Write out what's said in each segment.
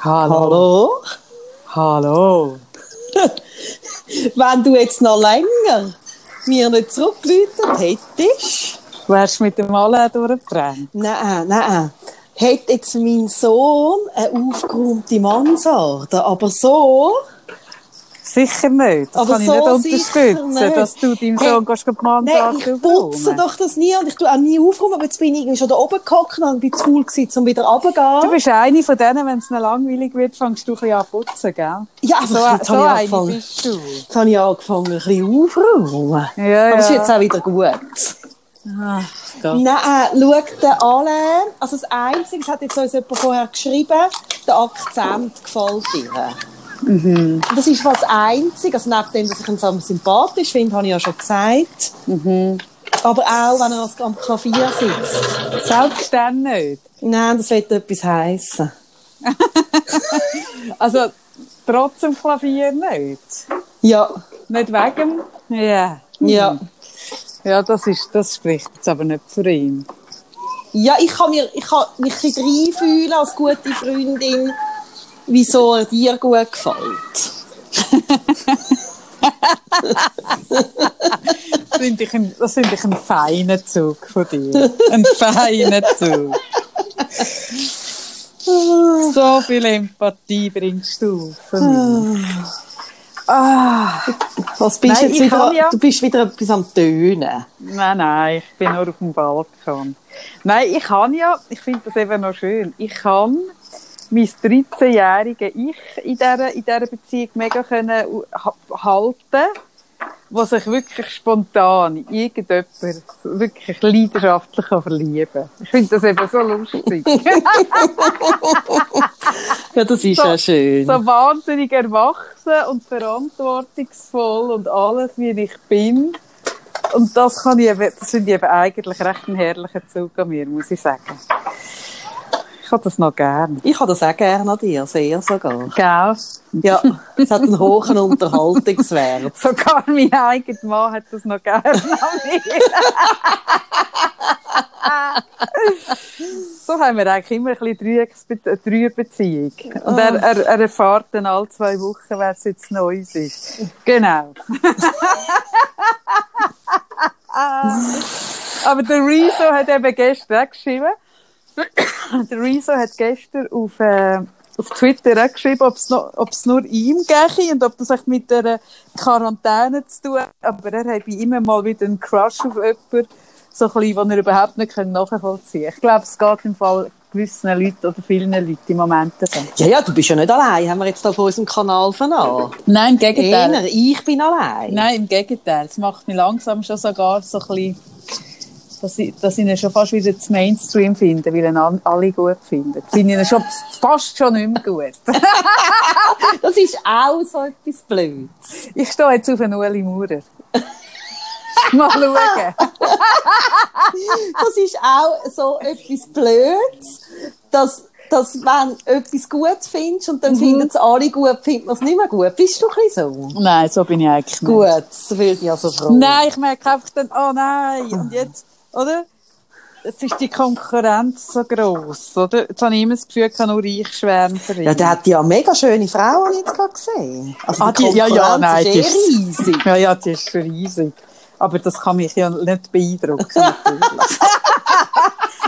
Hallo. Hallo. Wenn du jetzt noch länger mir nicht zurückgeläutet hättest, Wärst du mit dem Alle durchgebrannt? nein, nein, hätte jetzt mein Sohn eine aufgeräumte Mansarde, aber so, Sicher nicht. Das Aber kann ich so nicht sicher unterstützen, nicht. dass du deinem Hey, Sohn gehst, die nein, Mansarde ich putze aufräumen. doch das nie und ich tue auch nie aufräumen, aber jetzt bin ich irgendwie schon da oben gehockt und bin zu faul gewesen, um wieder Du runterzugehen. bist eine von denen, wenn es noch langweilig wird, fängst du ein bisschen an putzen, gell? Ja, aber So, jetzt so habe ich angefangen. bist du. Jetzt habe ich angefangen, ein bisschen aufzuräumen. Ja, Aber es ist ja. jetzt auch wieder gut. Gott. Nein, äh, schau den an. Also das Einzige, es hat jetzt uns jemand vorher geschrieben, der Akzent gefällt dir. Mhm. Das ist was Einzige, also neben dem, dass ich ihn so sympathisch finde, habe ich ja schon gesagt. Mhm. Aber auch, wenn er am Klavier sitzt. Selbst dann nicht. Nein, das wird etwas heissen. Also, trotz dem Klavier nicht. Ja, Nicht wegen? Ja. ja. Ja, das, ist, das spricht jetzt aber nicht für ihn. Ja, ich kann, mir, ich kann mich ein bisschen reinfühlen als gute Freundin, wieso er dir gut gefällt. Das finde ich, einen feinen Zug von dir. Ein feinen Zug. So viel Empathie bringst du für mich. Ah, Was bist Nein, jetzt wieder, ja- Du bist wieder etwas am Tönen. nein, nein, ich bin nur auf dem Balkon. Nein, ich kann ja, ich finde das eben noch schön, ich kann mein 13-jährige Ich in dieser, in dieser Beziehung mega können ha- halten, was sich wirklich spontan in irgendjemand wirklich leidenschaftlich kann verlieben kann. Ich finde das eben so lustig. Ja, das ist So- ja schön. so wahnsinnig erwachsen und verantwortungsvoll und alles, wie ich bin. Und das kann ich eben, das finde ich eben eigentlich recht ein herrlicher Zug an mir, muss ich sagen. Ich habe das noch gern. Ich habe das auch gerne an dir, sehr sogar. Gell? Ja, es hat einen hohen Unterhaltungswert. Sogar mein eigener Mann hat das noch gern an mir. so haben wir eigentlich immer ein bisschen Dreierbeziehung. Und er, er, er erfährt dann alle zwei Wochen, wer es jetzt Neues ist. Genau. Aber der Rezo hat eben gestern geschrieben, der Rezo hat gestern auf, äh, auf Twitter auch geschrieben, ob es nur ihm gehe und ob das echt mit der Quarantäne zu tun hat. Aber er hat ihm mal wieder einen Crush auf jemanden, so ein bisschen, den er überhaupt nicht nachvollziehen kann. Ich glaube, es geht im Fall gewissen Leuten oder vielen Leuten im Moment so. Ja, ja, du bist ja nicht allein, haben wir jetzt auf unserem Kanal vernommen. Nein, im Eher, ich bin allein. Nein, im Gegenteil. Es macht mich langsam schon sogar so ein bisschen, dass ich, dass ich ihn schon fast wieder zu Mainstream finde, weil ihn alle gut finden. Finde ich ihn schon fast schon nicht mehr gut. Das ist auch so etwas Blödes. Ich stehe jetzt auf einen Ueli Maurer. Mal schauen. Das ist auch so etwas Blödes, dass, dass wenn du etwas gut findest und dann Mhm. finden es alle gut, findet man es nicht mehr gut. Bist du ein bisschen so? Nein, so bin ich eigentlich nicht. Gut, das würde ich also froh. Nein, ich merke einfach dann, oh nein, und jetzt, oder? Jetzt ist die Konkurrenz so gross, oder? Jetzt habe ich immer das Gefühl, ich kann nur ich schwärmen für ihn. Ja, der hat ja mega schöne Frau, habe ich jetzt gerade gesehen. Also Ah, die die, ja, ja, nein, ist die eh ist, riesig. Ja, ja, die ist riesig. Aber das kann mich ja nicht beeindrucken,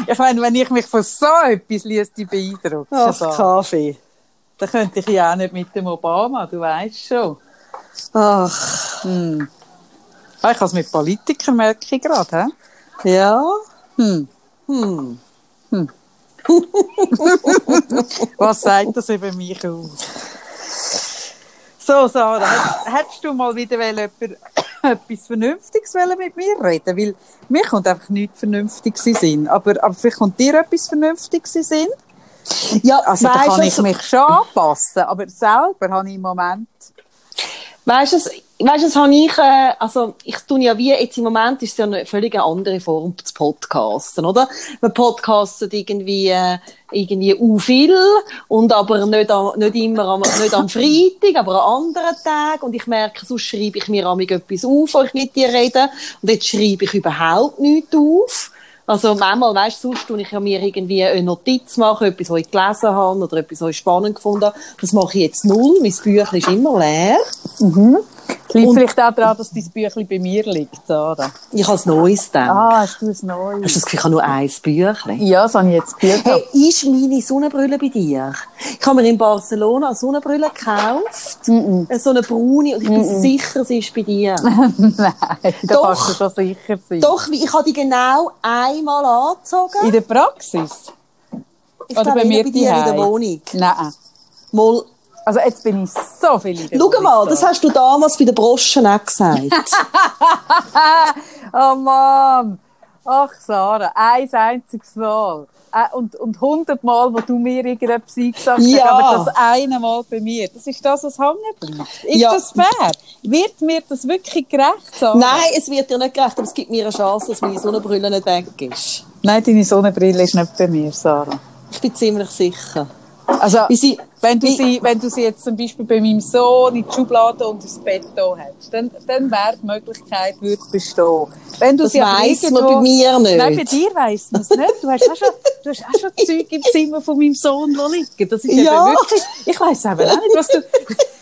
ich meine, wenn ich mich von so etwas liest, beeindruckt, Ach, so, Kaffee. dann könnte ich ja auch nicht mit dem Obama, du weißt schon. Ach, Ah, ich habe es mit Politikern, merke ich gerade. hä? Ja. Hm. Hm. Was sagt das über mich aus? So, Sarah, hätt- hättest du mal wieder jemand- etwas Vernünftiges mit mir reden? Weil mir kommt einfach nichts Vernünftiges in Sinn. Aber, aber vielleicht kommt dir etwas Vernünftiges in Sinn? Ja, Also da weisst kann ich mich schon anpassen. Aber selber habe ich im Moment... Weißt du, weißt du, habe ich, äh, also, ich tue ja wie, jetzt im Moment ist es ja eine völlig andere Form zu podcasten, oder? Man podcastet irgendwie, äh, irgendwie u viel und aber nicht, am- nicht immer am, nicht am Freitag, aber an anderen Tagen und ich merke, sonst schreibe ich mir amig etwas auf, wo ich mit dir rede und jetzt schreibe ich überhaupt nichts auf. Also manchmal, weißt du, sonst tue ich ja mir irgendwie eine Notiz machen, etwas, was ich gelesen habe oder etwas, was ich spannend gefunden habe. Das mache ich jetzt null. Mein Büchlein ist immer leer. Es liegt vielleicht auch daran, dass dein Büchlein bei mir liegt, Sarah. Ich habe ein neues dann. Ah, hast du ein neues? Hast du das Gefühl, ich habe nur ein Büchlein? Ja, das habe ich jetzt gehört. Hey, ist meine Sonnenbrille bei dir? Ich habe mir in Barcelona eine Sonnenbrille gekauft. So eine braune. Und ich bin sicher, sie ist bei dir. Nein, da Doch. kannst du schon sicher sein. Doch, ich habe die genau einmal angezogen. In der Praxis? Ich Oder glaube, bei mir bei dir in der? Wohnung. Nein. Mal, Also jetzt bin ich so viel in schau mal, da. das hast du damals bei den Broschen auch gesagt. Oh Mann! Ach, Sarah, ein einziges Mal. Äh, Und, und hundertmal, wo du mir irgendetwas eingesagt Ja. hast, aber das eine Mal bei mir. Das ist das, was hängen bleibt. Ist Ja. das fair? Wird mir das wirklich gerecht, Sarah? Nein, es wird dir nicht gerecht, aber es gibt mir eine Chance, dass meine Sonnenbrille nicht weg ist. Nein, deine Sonnenbrille ist nicht bei mir, Sarah. Ich bin ziemlich sicher. Also, sie, wenn, du sie, wenn du sie jetzt zum Beispiel bei meinem Sohn in die Schublade und ins Bett da hast, dann, dann wäre die Möglichkeit, würde bestehen. Wenn du Das weiss man bei mir nicht. Nein, bei dir weiss man es nicht. Du hast auch schon, du hast auch schon Zeug im Zimmer von meinem Sohn liegen. Das ist Ja. eben wirklich, ich weiss aber auch nicht, was du,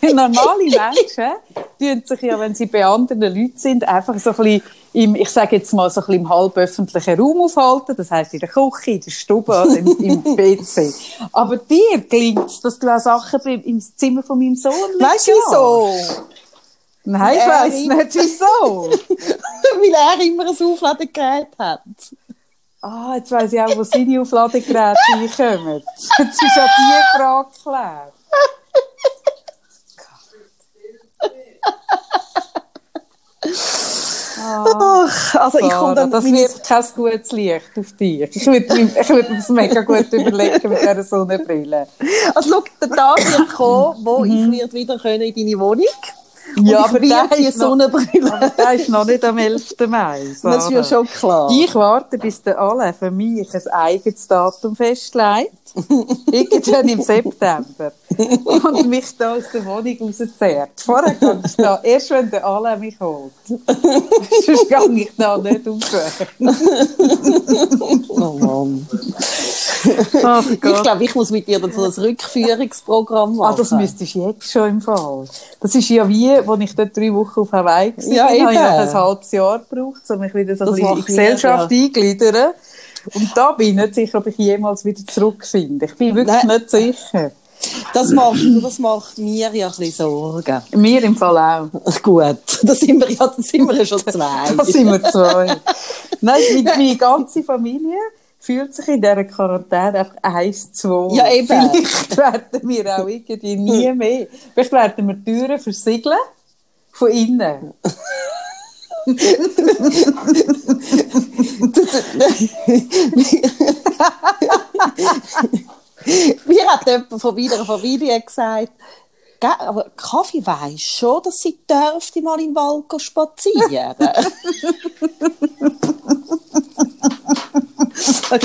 normale Menschen, tun sich ja, wenn sie bei anderen Leuten sind, einfach so ein bisschen im, ich sage jetzt mal, so ein bisschen im halböffentlichen Raum aufhalten. Das heisst in der Küche, in der Stube oder im, im PC. Aber dir gelingt es, dass du auch Sachen bei- im Zimmer von meinem Sohn weißt du wieso? Nein, ich ist- nicht wieso. Weil er immer ein Aufladegerät hat. Ah, jetzt weiss ich auch, wo seine Aufladegeräte reinkommen. Jetzt ist ja die Frage geklärt. Ach, also ich komme dann das meine- wird kein gutes Licht auf dich. Ich würde ich würde mir das mega gut überlegen mit dieser Sonnenbrille. Also schau, der Tag wird kommen, wo ich wird wieder können in deine Wohnung. Ja, aber werde die ist noch- Sonnenbrille. Aber ist noch nicht am 11. Mai. Das ist ja schon klar. Ich warte, bis der alle für mich ein eigenes Datum festlegt. Irgendwann im September. Und mich da aus der Wohnung rauszerrt. Vorher kann ich da, erst wenn der alle mich holt. Sonst gehe ich da nicht raus. Oh Mann. Ach Ich glaube, ich muss mit dir dann so ein Rückführungsprogramm machen. Ah, das müsstest du jetzt schon im Fall. Das ist ja wie, als ich dort drei Wochen auf Hawaii war, Ja, habe ich noch ein halbes Jahr gebraucht, um mich wieder so ein Das bisschen in die Gesellschaft eingliedern. Und da bin ich nicht sicher, ob ich jemals wieder zurückfinde. Ich bin wirklich Nein. nicht sicher. Das macht, das macht mir ja ein bisschen Sorgen. Mir im Fall auch. Gut, da sind wir ja, da sind wir ja schon zwei. Da sind wir zwei. Nein, meine, meine ganze Familie fühlt sich in dieser Quarantäne einfach eins, zwei. Ja, eben. Vielleicht werden wir auch irgendwie nie mehr. Vielleicht werden wir Türen versiegeln. Von innen. Mir hat jemand von meiner Familie gesagt, «Gell, aber Kaffee weiss schon, dass sie dürfte mal im Wald spazieren.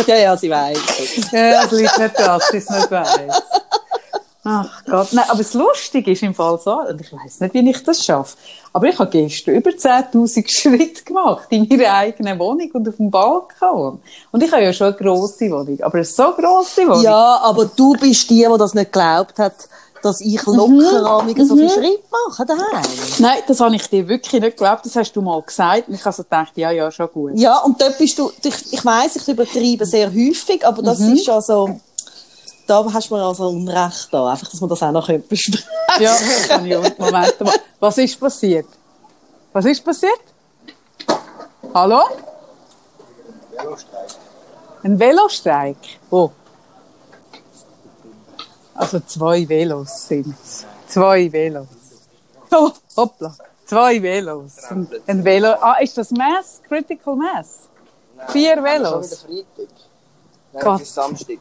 Ja, ja, sie es. Ja, es liegt nicht dass ich es nicht weiss. Ach Gott. Nein, aber das Lustige ist im Fall so, und ich weiss nicht, wie ich das schaffe, aber ich habe gestern über 10.000 Schritte gemacht in meiner eigenen Wohnung und auf dem Balkon. Und ich habe ja schon eine grosse Wohnung, aber eine so grosse Wohnung. Ja, aber du bist die, die das nicht geglaubt hat, dass ich Mhm. locker mm so viel Schritt mache daheim. Nein, das habe ich dir wirklich nicht geglaubt. Das hast du mal gesagt. Und ich habe so gedacht, ja, ja, schon gut. Ja, und dort bist du, ich, ich weiss, ich übertreibe sehr häufig, aber das Mhm. ist ja so, da hast du mir also Unrecht da, einfach, dass wir das auch noch besprechen können. Ja, kann ich auch. Moment mal. Was ist passiert? Was ist passiert? Hallo? Ein Velostreik. Wo? Also zwei Velos sind Zwei Velos. Oh, hoppla. Zwei Velos. Ein, ein Velo. Ah, ist das Mass? Critical Mass? Vier Schon wieder Velos. Freitag. Gott. Nein, bis Samstag.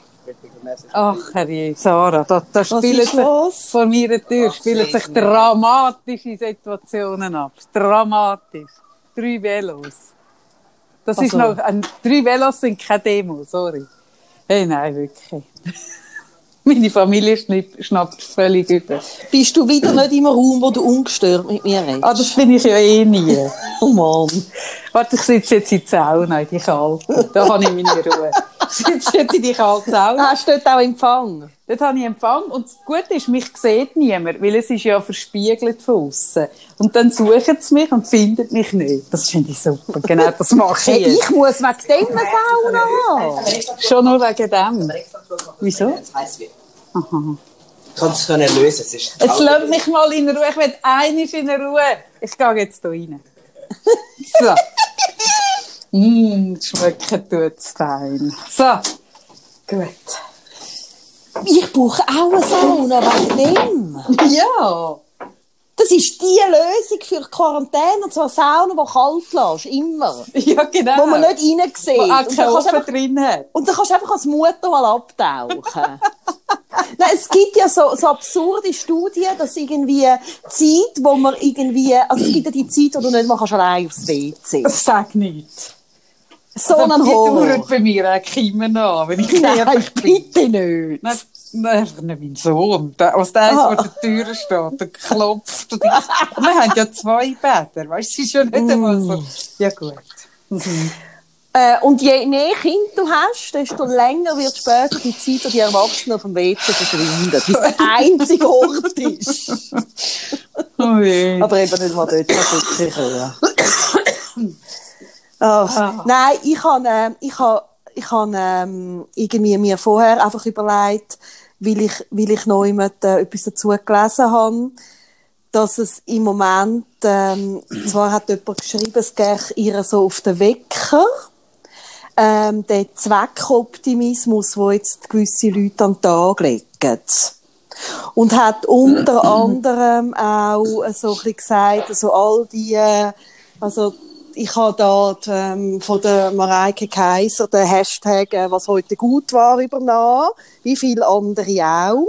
Ach, Herrje, Sarah, da, da spielen ist sich los? vor meiner Tür spielen sich dramatische Situationen ab. Dramatisch. Drei Velos. Das ist Also- noch, ein, drei Velos sind keine Demo, sorry. Hey, nein, wirklich. Meine Familie schnipp- schnappt völlig über. Bist du wieder nicht im Raum, wo du ungestört mit mir redest? Ah, das bin ich ja eh nie. Oh Mann. Warte, ich sitze jetzt in die Sauna, in die kalte. Da habe ich meine Ruhe. Ich jetzt in die kalte Sauna. Hast du dort auch Empfang? Dort habe ich Empfang. Und das Gute ist, mich sieht niemand, weil es ist ja verspiegelt von außen. Und dann suchen sie mich und finden mich nicht. Das finde ich super. Genau, das mache ich Hey, ich muss wegen dem eine Sauna haben. Schon nur wegen dem. Wieso? Jetzt heiß wird. Ich kann es lösen. Es ist Jetzt lass mich mal in Ruhe. Ich will einiges in Ruhe. Ich gehe jetzt hier rein. So. Mmm, schmecken tut's fein. So. Gut. Ich brauche auch eine Sauna wegen dem. Ja. Das ist die Lösung für Quarantäne, und zwar eine Sauna, die kalt lässt, immer. Ja, genau. Wo man nicht rein sieht. Wo auch kein kannst du Ofen einfach- drin hat. Und dann kannst du einfach als Mutter mal abtauchen. Nein, es gibt ja so, so absurde Studien, dass irgendwie Zeit, wo man irgendwie, also es gibt ja die Zeit, wo du nicht mal kannst allein aufs WC. Das sag nicht. So Also, ein die Horror. dauert bei mir auch an, wenn ich Nein, bitte nicht. Nein, nein, einfach nicht mein Sohn. Als der vor der Tür steht, der klopft. Und, ich, wir haben ja zwei Bäder, weißt du, ist ja nicht einmal Mm. so. Ja, gut. Äh, und je mehr Kind du hast, desto länger wird später die Zeit, wo die Erwachsenen auf dem WC verschwinden. Ist der einzige Ort ist. Oh. Aber eben nicht mal dort, das wirklich hören. Ach, Nein, ich habe äh, ich hab, ich hab, ähm, irgendwie mir vorher einfach überlegt, weil ich, weil ich noch jemand, äh, etwas dazu gelesen habe, dass es im Moment, ähm, zwar hat jemand geschrieben, es gehe ihr so auf den Wecker, ähm, der Zweckoptimismus, wo jetzt gewisse Leute an den Tag legen. Und hat unter anderem auch so ein bisschen gesagt, also all die, äh, also ich habe da die, ähm, von der Mareike Kaiser den Hashtag äh, «Was heute gut war» übernommen, wie viele andere auch.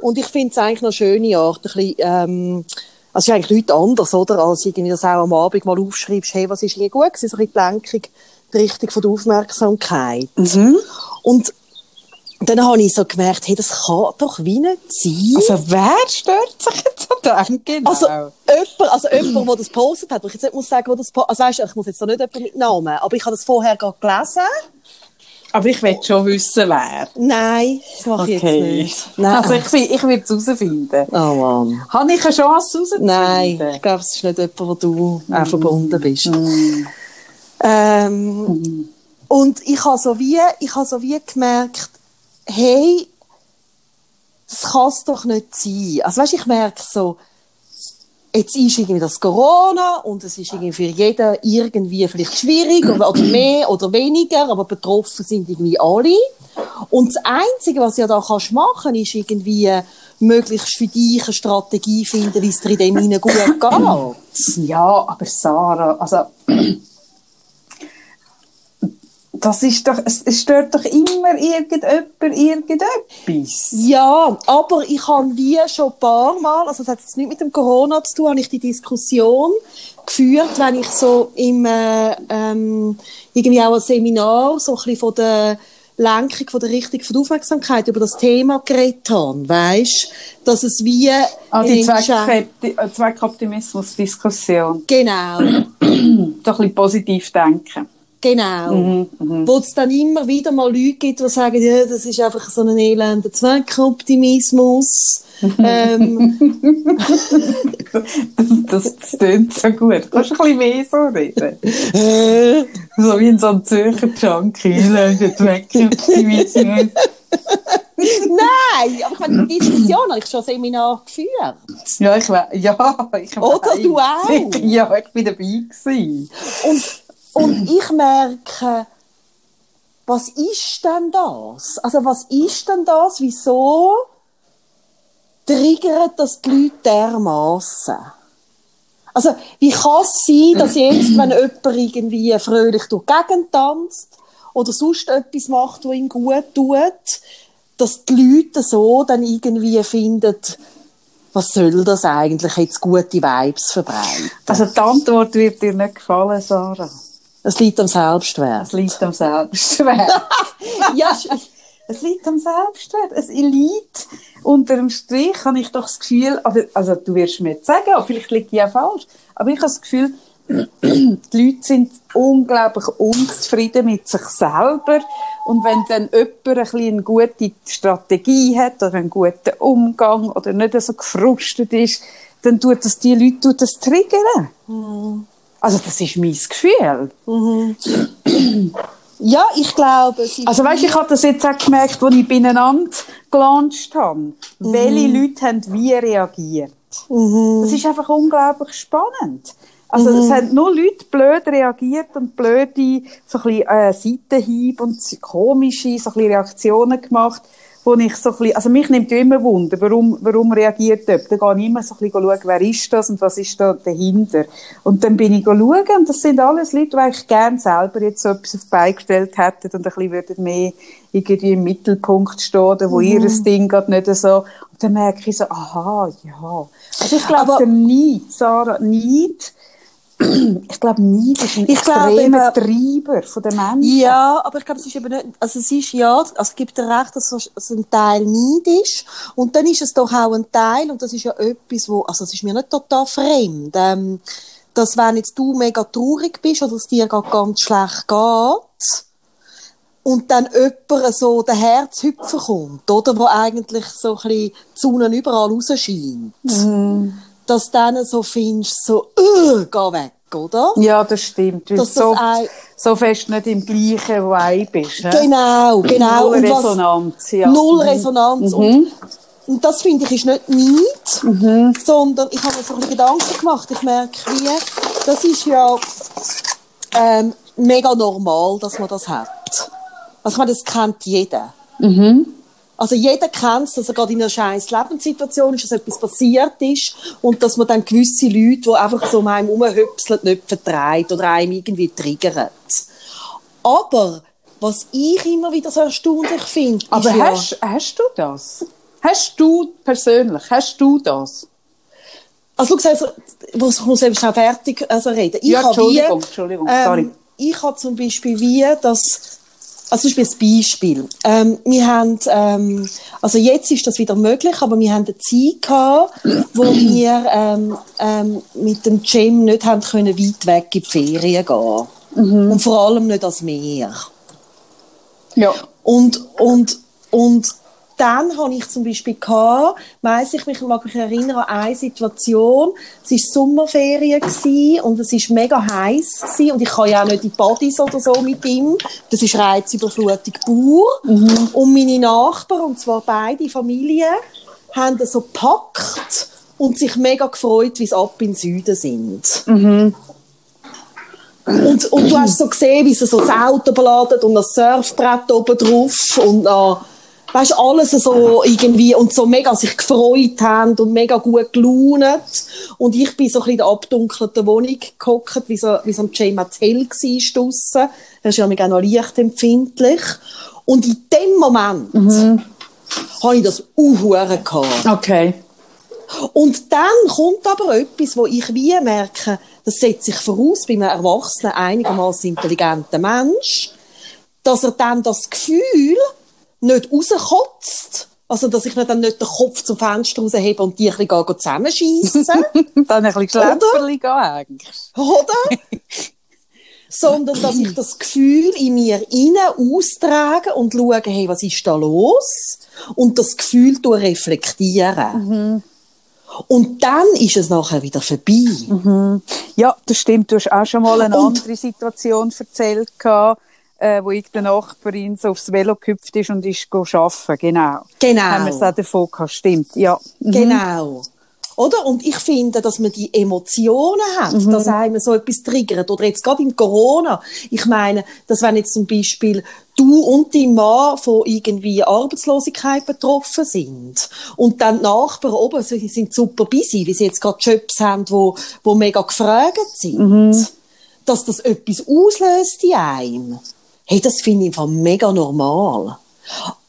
Und ich finde es eigentlich eine schöne Art, ein bisschen, ähm, also es ist eigentlich nichts anderes, oder, als irgendwie das auch am Abend mal aufschreibst, hey, was ist hier gut gewesen, so ein bisschen die Lenkung, die Richtung von der Aufmerksamkeit. Und dann habe ich so gemerkt, hey, das kann doch wie nicht sein. Also, wer stört sich jetzt an dem? Genau. Also, jemand, also jemand, der das postet hat, wo ich jetzt nicht muss sagen, wo das po- also weißt, du, ich muss jetzt noch nicht jemanden mit Namen, aber ich habe das vorher gerade gelesen. aber ich will schon wissen, wer. Nein, das mache ich jetzt nicht. Nein. Also, ich, will- ich will es herausfinden. oh Mann. Habe ich eine Chance herauszufinden? Nein, ich glaube, es ist nicht jemand, wo du auch verbunden bist. Mm. Ähm, Und ich habe so wie, ich habe so wie gemerkt, hey, das kann es doch nicht sein. Also weißt, ich merke so, jetzt ist irgendwie das Corona und es ist irgendwie für jeden irgendwie vielleicht schwierig oder, oder mehr oder weniger, aber betroffen sind irgendwie alle. Und das Einzige, was du ja da kannst machen, ist irgendwie möglichst für dich eine Strategie finden, wie es dir in dem hinein gut geht. Ja, aber Sarah, also das ist doch, es, es stört doch immer irgendjemand irgendetwas. Ja, aber ich habe wie schon ein paar Mal, also das hat jetzt nicht mit dem Corona zu tun, habe ich die Diskussion geführt, wenn ich so im, äh, ähm, irgendwie auch ein Seminar so ein bisschen von der Lenkung, von der Richtung von der Aufmerksamkeit über das Thema geredet habe, weisst, dass es wie Ah, die äh, Zweckoptimismus-Diskussion. Genau, Doch ein bisschen positiv denken. Genau. Wo es dann immer wieder mal Leute gibt, die sagen, ja, das ist einfach so ein elender Zweckoptimismus. ähm, Das, das, das tönt so gut. Kannst du ein bisschen mehr so reden? so wie in so einem Zürcher Junkie. Der Zweckoptimismus. Nein, aber ich meine, die Diskussion habe ich schon Seminar geführt. Ja, ich weiß. Ja, ich Oder du auch? Ja, ich bin dabei gewesen. Und, und ich merke, was ist denn das? Also was ist denn das? Wieso triggert das die Leute dermassen? Also, wie kann es sein, dass jetzt, wenn jemand irgendwie fröhlich durch die Gegend tanzt oder sonst etwas macht, was ihm gut tut, dass die Leute so dann irgendwie finden, was soll das eigentlich, jetzt gute Vibes verbreiten? Also die Antwort wird dir nicht gefallen, Sarah. Es liegt am Selbstwert. Es liegt am Selbstwert. ja, Es liegt am Selbstwert. Es liegt unter dem Strich, habe ich doch das Gefühl, also, also du wirst mir jetzt sagen, vielleicht liege ich ja falsch, aber ich habe das Gefühl, die Leute sind unglaublich unzufrieden mit sich selber. Und wenn dann jemand ein bisschen eine gute Strategie hat oder einen guten Umgang oder nicht so gefrustet ist, dann tut das die Leute tut das triggern. Mhm. Also das ist mein Gefühl. Ja, ich glaube, Also weißt, ich habe das jetzt auch gemerkt, als ich beieinander gelauncht habe. Welche Leute haben wie reagiert. Das ist einfach unglaublich spannend. Also es haben nur Leute blöd reagiert und blöde so ein bisschen, äh, Seitenhieb und komische so ein bisschen Reaktionen gemacht, wo ich so ein bisschen, also mich nimmt ja immer Wunder, warum, warum reagiert jemand? Dann gehe ich immer so ein bisschen schauen, wer ist das und was ist da dahinter. Und dann bin ich schauen und das sind alles Leute, die eigentlich gerne selber jetzt so etwas auf die Beine gestellt hätten und ein bisschen würden mehr irgendwie im Mittelpunkt stehen oder wo ihres Ding gerade nicht so. Und dann merke ich so, aha, ja. Also ich glaube, Aber- der Neid, Sarah, Neid, ich glaube, Neid ist ein Ich extremer Treiber von den Menschen. Ja, aber ich glaube, es ist eben nicht, also es ist ja, also es gibt dir recht, dass es ein Teil Neid ist. Und dann ist es doch auch ein Teil, und das ist ja etwas, wo, also es ist mir nicht total fremd, ähm, dass wenn jetzt du mega traurig bist oder es dir gerade ganz schlecht geht, und dann jemand so der Herzhüpfer kommt, oder, wo eigentlich so ein bisschen die Sonne überall rausscheint, dass du dann so findest, so, äh, geh weg, oder? Ja, das stimmt. Weil Dass du das so, so fest nicht im gleichen Vibe bist. Ne? Genau, genau. Null Und was- Resonanz, ja. Null Mhm. Resonanz. Und, und das finde ich ist nicht Neid, sondern ich habe mir so ein bisschen Gedanken gemacht. Ich merke, wie, das ist ja ähm, mega normal, dass man das hat. Also ich meine, das kennt jeder. Also jeder kennt es, dass er gerade in einer scheiß Lebenssituation ist, dass etwas passiert ist und dass man dann gewisse Leute, die einfach so um einem rumhüpseln, nicht vertreibt oder einem irgendwie triggert. Aber was ich immer wieder so erstaunlich finde, Aber ist ja, hast, hast du das? Hast du persönlich, hast du das? also du sagst, ich muss eben schnell fertig also reden. Ich Ja, Entschuldigung, wie, Entschuldigung, ähm, sorry. Ich habe zum Beispiel wie das, also zum Beispiel ein Beispiel. Ähm, wir haben, ähm, also jetzt ist das wieder möglich, aber wir haben eine Zeit gehabt, wo wir ähm, ähm, mit dem Cem nicht haben können weit weg in die Ferien gehen. Mhm. Und vor allem nicht ans Meer. Ja. Und, und, und dann habe ich zum Beispiel gehabt, weiss ich mich, mag mich erinnern an eine Situation, es war Sommerferien gewesen und es war mega heiß gewesen und ich kann ja auch nicht in die Badis oder so mit ihm. Das ist Reizüberflutung pur. Und meine Nachbarn, und zwar beide Familien, haben das so gepackt und sich mega gefreut, wie sie ab in den Süden sind. Und, und du hast so gesehen, wie sie so das Auto beladen und das Surfbrett oben drauf und äh, weißt, alles so irgendwie und so mega sich gefreut haben und mega gut gelaunt. Und ich bin so ein bisschen in der abdunkelten Wohnung gehockt, wie so, wie so ein Jay Mattel war draussen. Er ist ja mega noch lichtempfindlich. Und in dem Moment habe ich das Uhuren gehabt. Okay. Und dann kommt aber etwas, wo ich wie merke, das setzt sich voraus bei einem erwachsenen, einigermaßen intelligenten Mensch, dass er dann das Gefühl nicht rauskotzt, also dass ich mir dann nicht den Kopf zum Fenster raushebe und die ein bisschen zusammenschiessen, Dann ein bisschen Schlepperli gehen eigentlich. oder? Sondern, dass ich das Gefühl in mir innen austrage und schaue, hey, was ist da los? Und das Gefühl reflektieren. Und dann ist es nachher wieder vorbei. Ja, das stimmt. Du hast auch schon mal eine Und- andere Situation erzählt, gehabt, äh, wo ich der Nachbarin so aufs Velo gehüpft ist und ist arbeiten. Genau. Genau. Haben wir es auch davon gehabt. Stimmt, ja. Mhm. Genau. Oder? Und ich finde, dass man die Emotionen hat, dass einem so etwas triggert. Oder jetzt gerade in Corona. Ich meine, dass wenn jetzt zum Beispiel du und dein Mann von irgendwie Arbeitslosigkeit betroffen sind und dann die Nachbarn oben sie sind super busy, wie sie jetzt gerade Jobs haben, wo, wo mega gefragt sind, dass das etwas auslöst in einem. Hey, das finde ich einfach mega normal.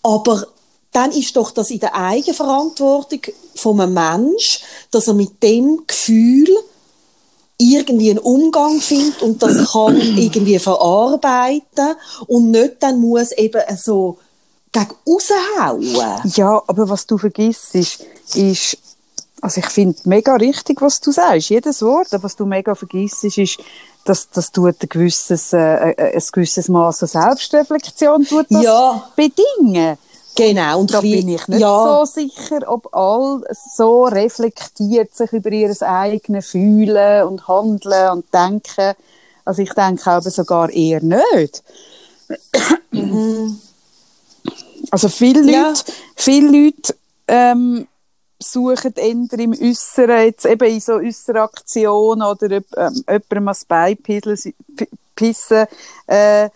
Aber dann ist doch das in der Eigenverantwortung von einem Mensch, dass er mit dem Gefühl irgendwie einen Umgang findet und das kann irgendwie verarbeiten und nicht dann muss eben so gegen raushauen. Ja, aber was du vergisst, ist, ist also ich finde mega richtig, was du sagst, jedes Wort, aber was du mega vergisst, ist, dass das tut ein gewisses, äh, äh, ein gewisses Maß an Selbstreflexion tut das Ja. bedingen. Genau. Und Da bin ich nicht ja, so sicher, ob all so reflektiert sich über ihr eigenes Fühlen und Handeln und Denken. Also ich denke aber sogar eher nicht. Also viele Ja. Leute, viele Leute ähm, suchen eher im Äußeren, jetzt eben in so äußeren Aktionen oder ähm, jemandem ans Bein pissen, äh,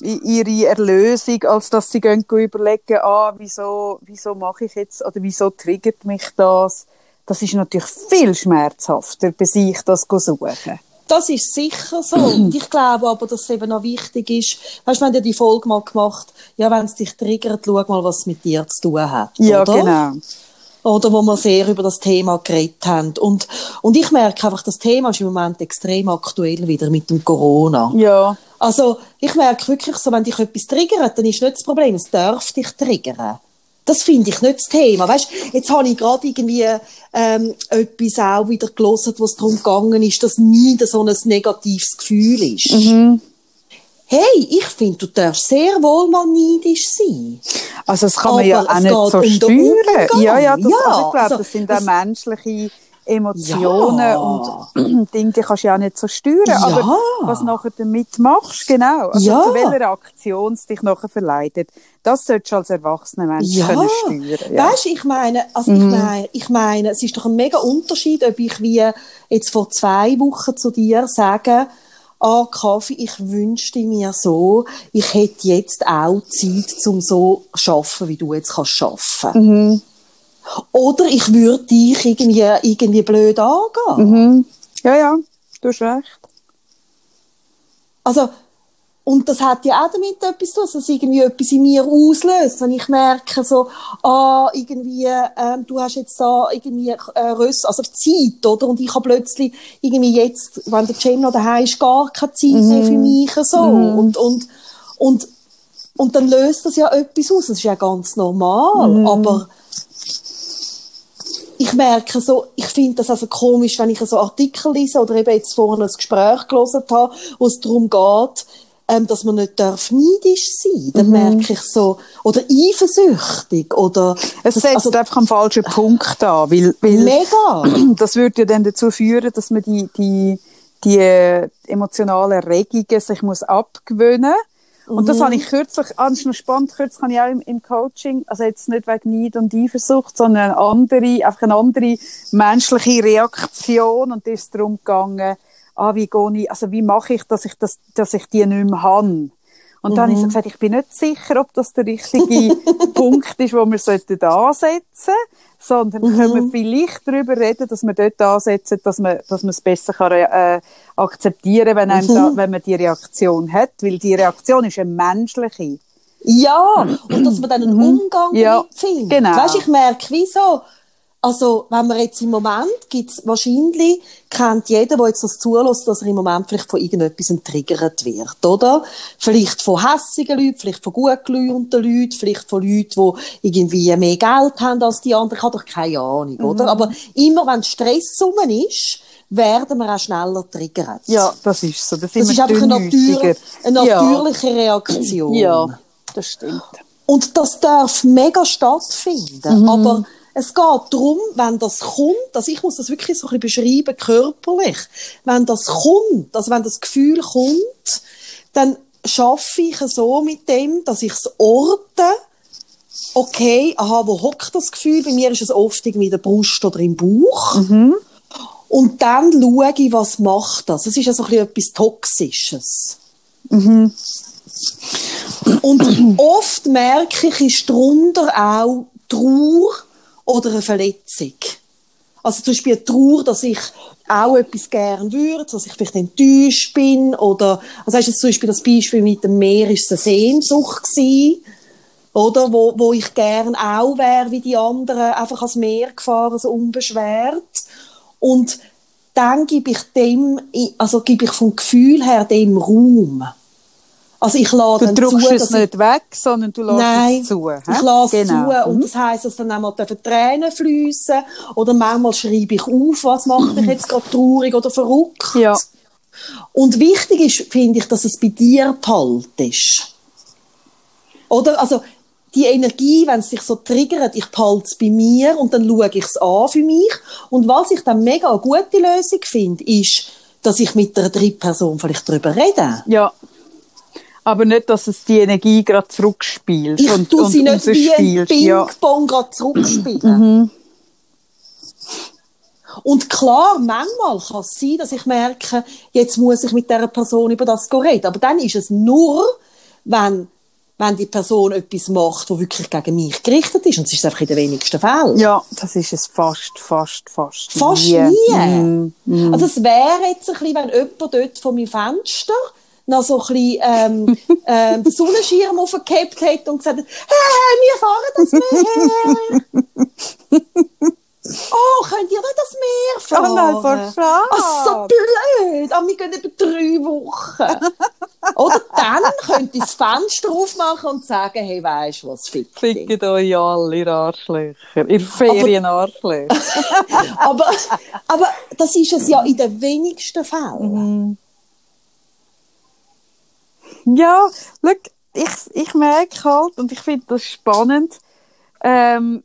ihre Erlösung, als dass sie gehen überlegen, ah, wieso, wieso mache ich jetzt, oder wieso triggert mich das? Das ist natürlich viel schmerzhafter, bei sich das suchen. das ist sicher so. Und ich glaube aber, dass es eben noch wichtig ist, weißt du, wir haben ja die Folge mal gemacht, ja, wenn es dich triggert, schau mal, was es mit dir zu tun hat. Ja, oder? genau. Oder wo wir sehr über das Thema geredet haben. Und, und ich merke einfach, das Thema ist im Moment extrem aktuell wieder mit dem Corona. Ja. Also ich merke wirklich so, wenn dich etwas triggert, dann ist nicht das Problem, es darf dich triggern. Das finde ich nicht das Thema. Weißt, jetzt habe ich gerade irgendwie ähm, etwas auch wieder gelesen, wo es darum gegangen ist, dass nie so ein negatives Gefühl ist. Hey, ich finde, du darfst sehr wohl mal neidisch sein. Also das kann man ja auch nicht so um steuern. Ja, ja, das, Ja, also ich glaube, also, das sind auch menschliche Emotionen Ja. und Dinge, die kannst du ja auch nicht so steuern. Ja. Aber was nachher damit machst, genau, also Ja. zu welcher Aktion es dich nachher verleitet, das solltest du als erwachsener Mensch Ja, können steuern. Ja. Mhm. weißt, ich meine, also ich meine, ich meine, es ist doch ein mega Unterschied, ob ich wie jetzt vor zwei Wochen zu dir sage, ah, Kaffee, ich wünschte mir so, ich hätte jetzt auch Zeit, zum so schaffen, wie du jetzt kannst schaffen. Mhm. Oder ich würde dich irgendwie, irgendwie blöd angehen. Mhm. ja, ja, du hast recht. Also, und das hat ja auch damit etwas zu tun, dass es irgendwie etwas in mir auslöst. Wenn ich merke, so, ah, irgendwie, ähm, du hast jetzt da irgendwie äh, Röss, also Zeit, oder? Und ich habe plötzlich irgendwie jetzt, wenn der Cem noch daheim ist, gar keine Zeit mehr für mich, so. Und, und, und, und dann löst das ja etwas aus. Das ist ja ganz normal. Aber, ich merke so, ich finde das also komisch, wenn ich so Artikel lese oder eben jetzt vorhin ein Gespräch gelesen habe, wo es darum geht, ähm, dass man nicht darf neidisch sein. Dann merke ich so, oder eifersüchtig, oder, Es setzt also, einfach am falschen Punkt an, weil, weil mega. das würde ja dann dazu führen, dass man die, die, die äh, emotionalen Regungen sich muss abgewöhnen Und das habe ich kürzlich, ah, das ist noch spannend, kürzlich habe ich auch im, im Coaching, also jetzt nicht wegen Neid und Eifersucht, sondern eine andere, einfach eine andere menschliche Reaktion und da ist es darum gegangen, ah, wie gehe ich, also wie mache ich, dass ich das, dass ich die nicht mehr habe. Und dann habe ich so gesagt, ich bin nicht sicher, ob das der richtige Punkt ist, wo wir sollten ansetzen sondern können wir vielleicht darüber reden, dass wir dort ansetzen, dass man, dass man es besser kann, äh, akzeptieren wenn, einem da, wenn man die Reaktion hat, weil die Reaktion ist eine menschliche. Ja, und dass man dann einen Umgang Ja, findet. genau. Weißt, ich merke, wieso, also, wenn man jetzt im Moment, gibt's wahrscheinlich, kennt jeder, der jetzt das zulässt, dass er im Moment vielleicht von irgendetwas triggert wird, oder? Vielleicht von hässigen Leuten, vielleicht von gutgelaunten Leuten, vielleicht von Leuten, die irgendwie mehr Geld haben als die anderen. Ich habe doch keine Ahnung, oder? Mhm. Aber immer wenn Stress rum ist, werden wir auch schneller triggert. Ja, das ist so. Das, Das ist einfach eine, dünnhäutiger. natür eine natürliche Reaktion. Ja, ja, das stimmt. Und das darf mega stattfinden. Aber es geht darum, wenn das kommt, also ich muss das wirklich so ein bisschen beschreiben, körperlich. Wenn das kommt, also wenn das Gefühl kommt, dann schaffe ich so mit dem, dass ich es orte, okay, aha, wo hockt das Gefühl? Bei mir ist es oft irgendwie in der Brust oder im Bauch. Und dann schaue ich, was macht das. Es ist ja so ein bisschen etwas Toxisches. Und oft merke ich, ist darunter auch Trauer oder eine Verletzung. Also zum Beispiel eine Trauer, dass ich auch etwas gern würde, dass ich vielleicht enttäuscht bin oder, also hast du zum Beispiel das Beispiel mit dem Meer, ist eine Sehnsucht gewesen, oder, wo, wo ich gern auch wäre wie die anderen, einfach ans Meer gefahren, so unbeschwert. Und dann gebe ich dem, also gebe ich vom Gefühl her dem Raum. Also ich lade Du drückst zu, es nicht weg, sondern du lässt Nein, es zu. hä? ich lasse genau. zu und das heisst, dass dann einmal Tränen fließen oder manchmal schreibe ich auf, was macht mich jetzt gerade traurig oder verrückt. Ja. Und wichtig ist, finde ich, dass es bei dir behaltest. Oder? Also, die Energie, wenn es dich so triggert, ich behalte es bei mir und dann schaue ich es an für mich. Und was ich dann mega eine gute Lösung finde, ist, dass ich mit einer dritten Person vielleicht darüber rede. Ja. Aber nicht, dass es die Energie gerade zurückspielt Ich und, und sie nicht wie ein. Ja. Mhm. Ping-Pong gerade zurückspielen. Und klar, manchmal kann es sein, dass ich merke, jetzt muss ich mit dieser Person über das reden. Aber dann ist es nur, wenn, wenn die Person etwas macht, das wirklich gegen mich gerichtet ist. Und das ist einfach in den wenigsten Fällen. ja, das ist es fast, fast, fast. Fast nie. nie. Mhm. Also es wäre jetzt ein bisschen, wenn jemand dort von meinem Fenster noch so ein bisschen ähm, ähm, den Sonnenschirm aufgehabt hat und gesagt hat, hey, wir fahren das Meer. oh, könnt ihr nicht das Meer fahren? Oh nein, so schade. Ach, so blöd. Ah, wir gehen über drei Wochen. Oder dann könnt ihr das Fenster aufmachen und sagen, hey, weisst du was, fick dich. Fickt euch alle, ihr Arschlöcher. Ihr Ferienarschlöcher. aber, aber das ist es ja in den wenigsten Fällen. Ja, schau, ich, ich merke halt, und ich finde das spannend, ähm,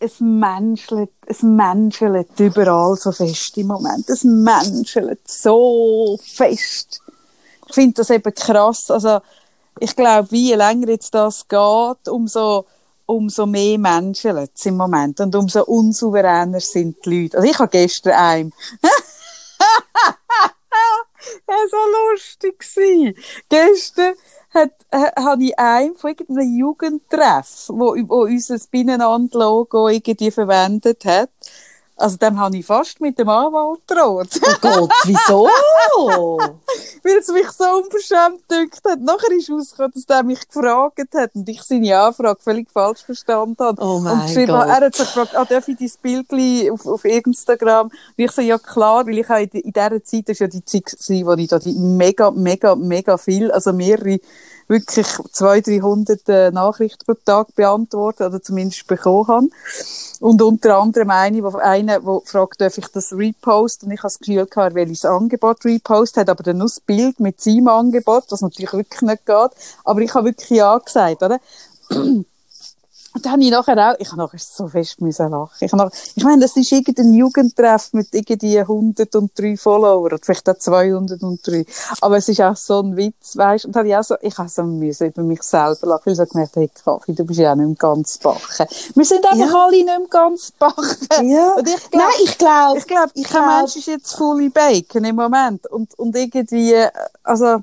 es menschelt, es menschelt überall so fest im Moment. Es menschelt so fest. Ich finde das eben krass. Also, ich glaube, wie länger jetzt das geht, umso, umso mehr menschelt es im Moment. Und umso unsouveräner sind die Leute. Also, ich habe gestern einem, das war so lustig. Gewesen. Gestern hat, habe ich einen von irgendeinem Jugendtreff, wo, wo unser Binnenland-Logo irgendwie verwendet hat. Also dem habe ich fast mit dem Anwalt gedroht. Oh Gott, wieso? Weil es mich so unverschämt gedünkt hat. Nachher ist rausgekommen, dass der mich gefragt hat und ich seine Anfrage völlig falsch verstanden habe. Oh mein und geschrieben, Gott. Er hat so gefragt, ah, darf ich dein Bild auf, auf Instagram? Und ich so, ja klar, weil ich in, in dieser Zeit, das ist ja die Zeit wo ich da die mega, mega, mega viel, also mehrere, wirklich 200, 300 äh, Nachrichten pro Tag beantwortet oder zumindest bekommen habe. Und unter anderem eine, wo, eine, wo fragt, darf ich das reposten? Und ich habe das Gefühl gehabt, er will das Angebot reposten, hat aber dann nur das Bild mit seinem Angebot, was natürlich wirklich nicht geht. Aber ich habe wirklich Ja gesagt, oder? Und dann habe ich nachher auch, ich habe nachher so fest müssen lachen. Ich, nachher, ich meine, das ist irgendein Jugendtreff mit irgendwie 103 Follower, oder vielleicht auch 203. Aber es ist auch so ein Witz, weißt Und dann habe ich auch so, ich habe so müssen über mich selber lachen, weil ich so gemerkt habe, hey, Kaffee, du bist ja auch nicht mehr ganz backen. Wir sind einfach Ja. alle nicht mehr ganz backen. Ja. Und ich glaub, Nein, ich glaube, ich glaube, ich glaub- Mensch ist jetzt fully bacon im Moment. Und, und irgendwie, äh, also,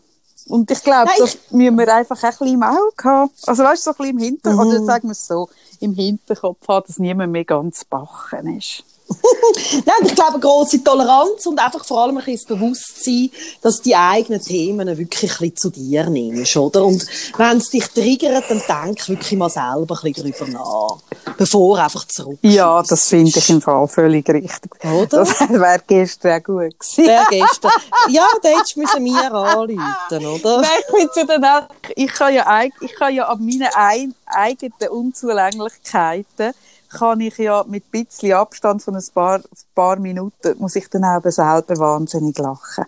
und ich glaube, das müssen wir einfach ein bisschen im Auge haben. Also weißt du, so ein bisschen im Hinterkopf, Mhm. oder sagen wir es so, im Hinterkopf haben, dass niemand mehr ganz bachen ist. Nein, ich glaube, eine grosse Toleranz und einfach vor allem ein bisschen das Bewusstsein, dass die eigenen Themen wirklich ein bisschen zu dir nimmst, oder? Und wenn es dich triggert, dann denk wirklich mal selber ein bisschen drüber nach, bevor einfach zurück. Ja, das finde ich im Fall völlig richtig. Oder? Das wäre gestern auch gut gewesen. Wer gestern, ja, da hättest du müssen mir anrufen, oder? Nein, ich auch, ich kann ja, ich kann ja an meinen ein, eigenen Unzulänglichkeiten kann ich ja mit ein bisschen Abstand von ein paar, paar Minuten, muss ich dann eben selber wahnsinnig lachen.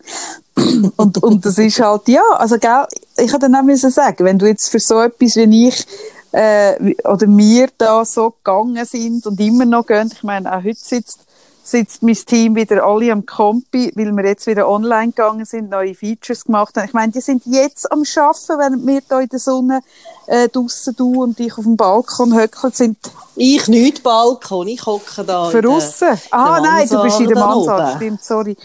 und, und das ist halt, ja, also, gell, ich hätte dann auch müssen sagen, wenn du jetzt für so etwas wie ich, äh, oder wir da so gegangen sind und immer noch gehen, ich meine, auch heute sitzt sitzt mein Team wieder alle am Kompi, weil wir jetzt wieder online gegangen sind, neue Features gemacht haben. Ich meine, die sind jetzt am Schaffen, während wir da in der Sonne äh, draussen, du und ich auf dem Balkon höckeln, sind Ich nicht Balkon, ich hocke da. der- verrussen. Ah, nein, du bist in der oben. stimmt, sorry.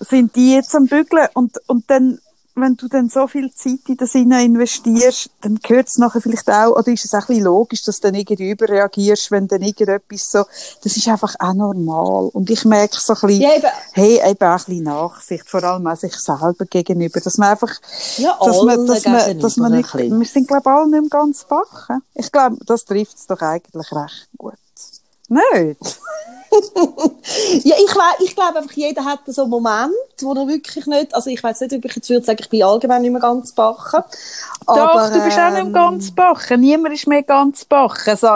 Sind die jetzt am Bügeln und, und dann, wenn du dann so viel Zeit in das hinein investierst, dann gehört es nachher vielleicht auch, oder ist es auch ein bisschen logisch, dass du dann irgendwie überreagierst, wenn dann irgendetwas so, das ist einfach auch normal. Und ich merke so ein bisschen, Ja, eben. hey, eben auch ein bisschen Nachsicht, vor allem auch sich selber gegenüber, dass man einfach, Ja, dass man, dass man, dass man nicht, wir sind, glaube ich, alle nicht mehr ganz backen. Ich glaube, das trifft es doch eigentlich recht gut. Nicht? ja, ich, ich glaube einfach, jeder hat so einen Moment, wo er wirklich nicht, also ich weiß nicht, ob ich jetzt würde sagen, ich bin allgemein nicht mehr ganz bachen. Doch, du bist auch nicht mehr ganz bachen. Niemand ist mehr ganz bachen. So,